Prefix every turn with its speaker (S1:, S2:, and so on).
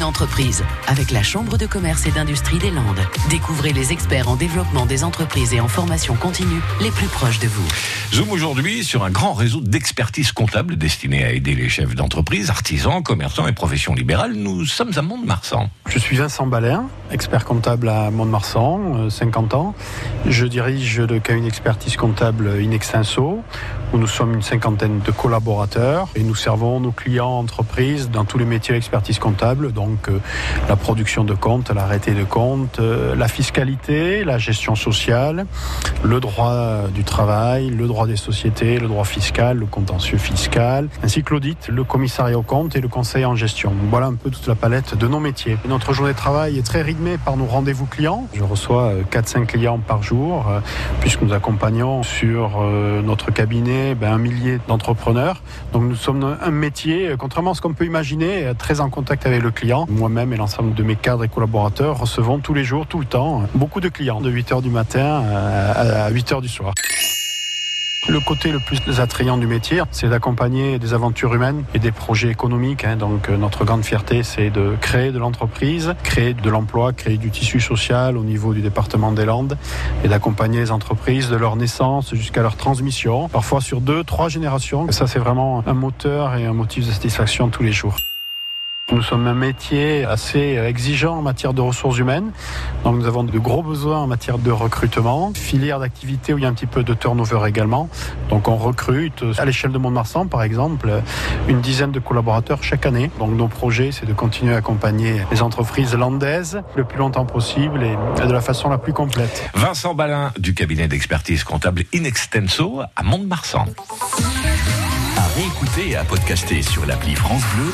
S1: une entreprise avec la Chambre de commerce et d'industrie des Landes. Découvrez les experts en développement des entreprises et en formation continue les plus proches de vous.
S2: Zoom aujourd'hui sur un grand réseau d'expertise comptable destiné à aider les chefs d'entreprise, artisans, commerçants et professions libérales. Nous sommes à Mont-de-Marsan.
S3: Je suis Vincent Balin, expert comptable à Mont-de-Marsan, 50 euh, ans. Je dirige le cabinet d'expertise comptable Inextenso, où nous sommes une cinquantaine de collaborateurs et nous servons nos clients entreprises dans tous les métiers d'expertise comptable, donc euh, la production de comptes, l'arrêté de comptes, euh, la fiscalité, la gestion sociale, le droit du travail, le droit des sociétés, le droit fiscal, le contentieux fiscal, ainsi que l'audit, le commissariat aux comptes et le conseil en gestion. Voilà un peu toute la palette de nos métiers. Notre journée de travail est très rythmée par nos rendez-vous clients. Je reçois 4-5 clients par jour, euh, puisque nous accompagnons sur notre cabinet ben, un millier d'entrepreneurs. Donc nous sommes un métier, contrairement à ce qu'on peut imaginer, très en contact avec le client. Moi-même et l'ensemble de mes cadres et collaborateurs recevons tous les jours, tout le temps, beaucoup de clients de 8h du matin à 8h du soir. Le côté le plus attrayant du métier, c'est d'accompagner des aventures humaines et des projets économiques. Hein. Donc euh, notre grande fierté, c'est de créer de l'entreprise, créer de l'emploi, créer du tissu social au niveau du département des Landes et d'accompagner les entreprises de leur naissance jusqu'à leur transmission, parfois sur deux, trois générations. ça, c'est vraiment un moteur et un motif de satisfaction tous les jours. Nous sommes un métier assez exigeant en matière de ressources humaines. Donc nous avons de gros besoins en matière de recrutement, filière d'activité où il y a un petit peu de turnover également. Donc on recrute à l'échelle de Mont-de-Marsan par exemple une dizaine de collaborateurs chaque année. Donc nos projets c'est de continuer à accompagner les entreprises landaises le plus longtemps possible et de la façon la plus complète.
S2: Vincent Balin du cabinet d'expertise comptable Inextenso à Mont-de-Marsan.
S4: À réécouter et à podcaster sur l'appli France Bleu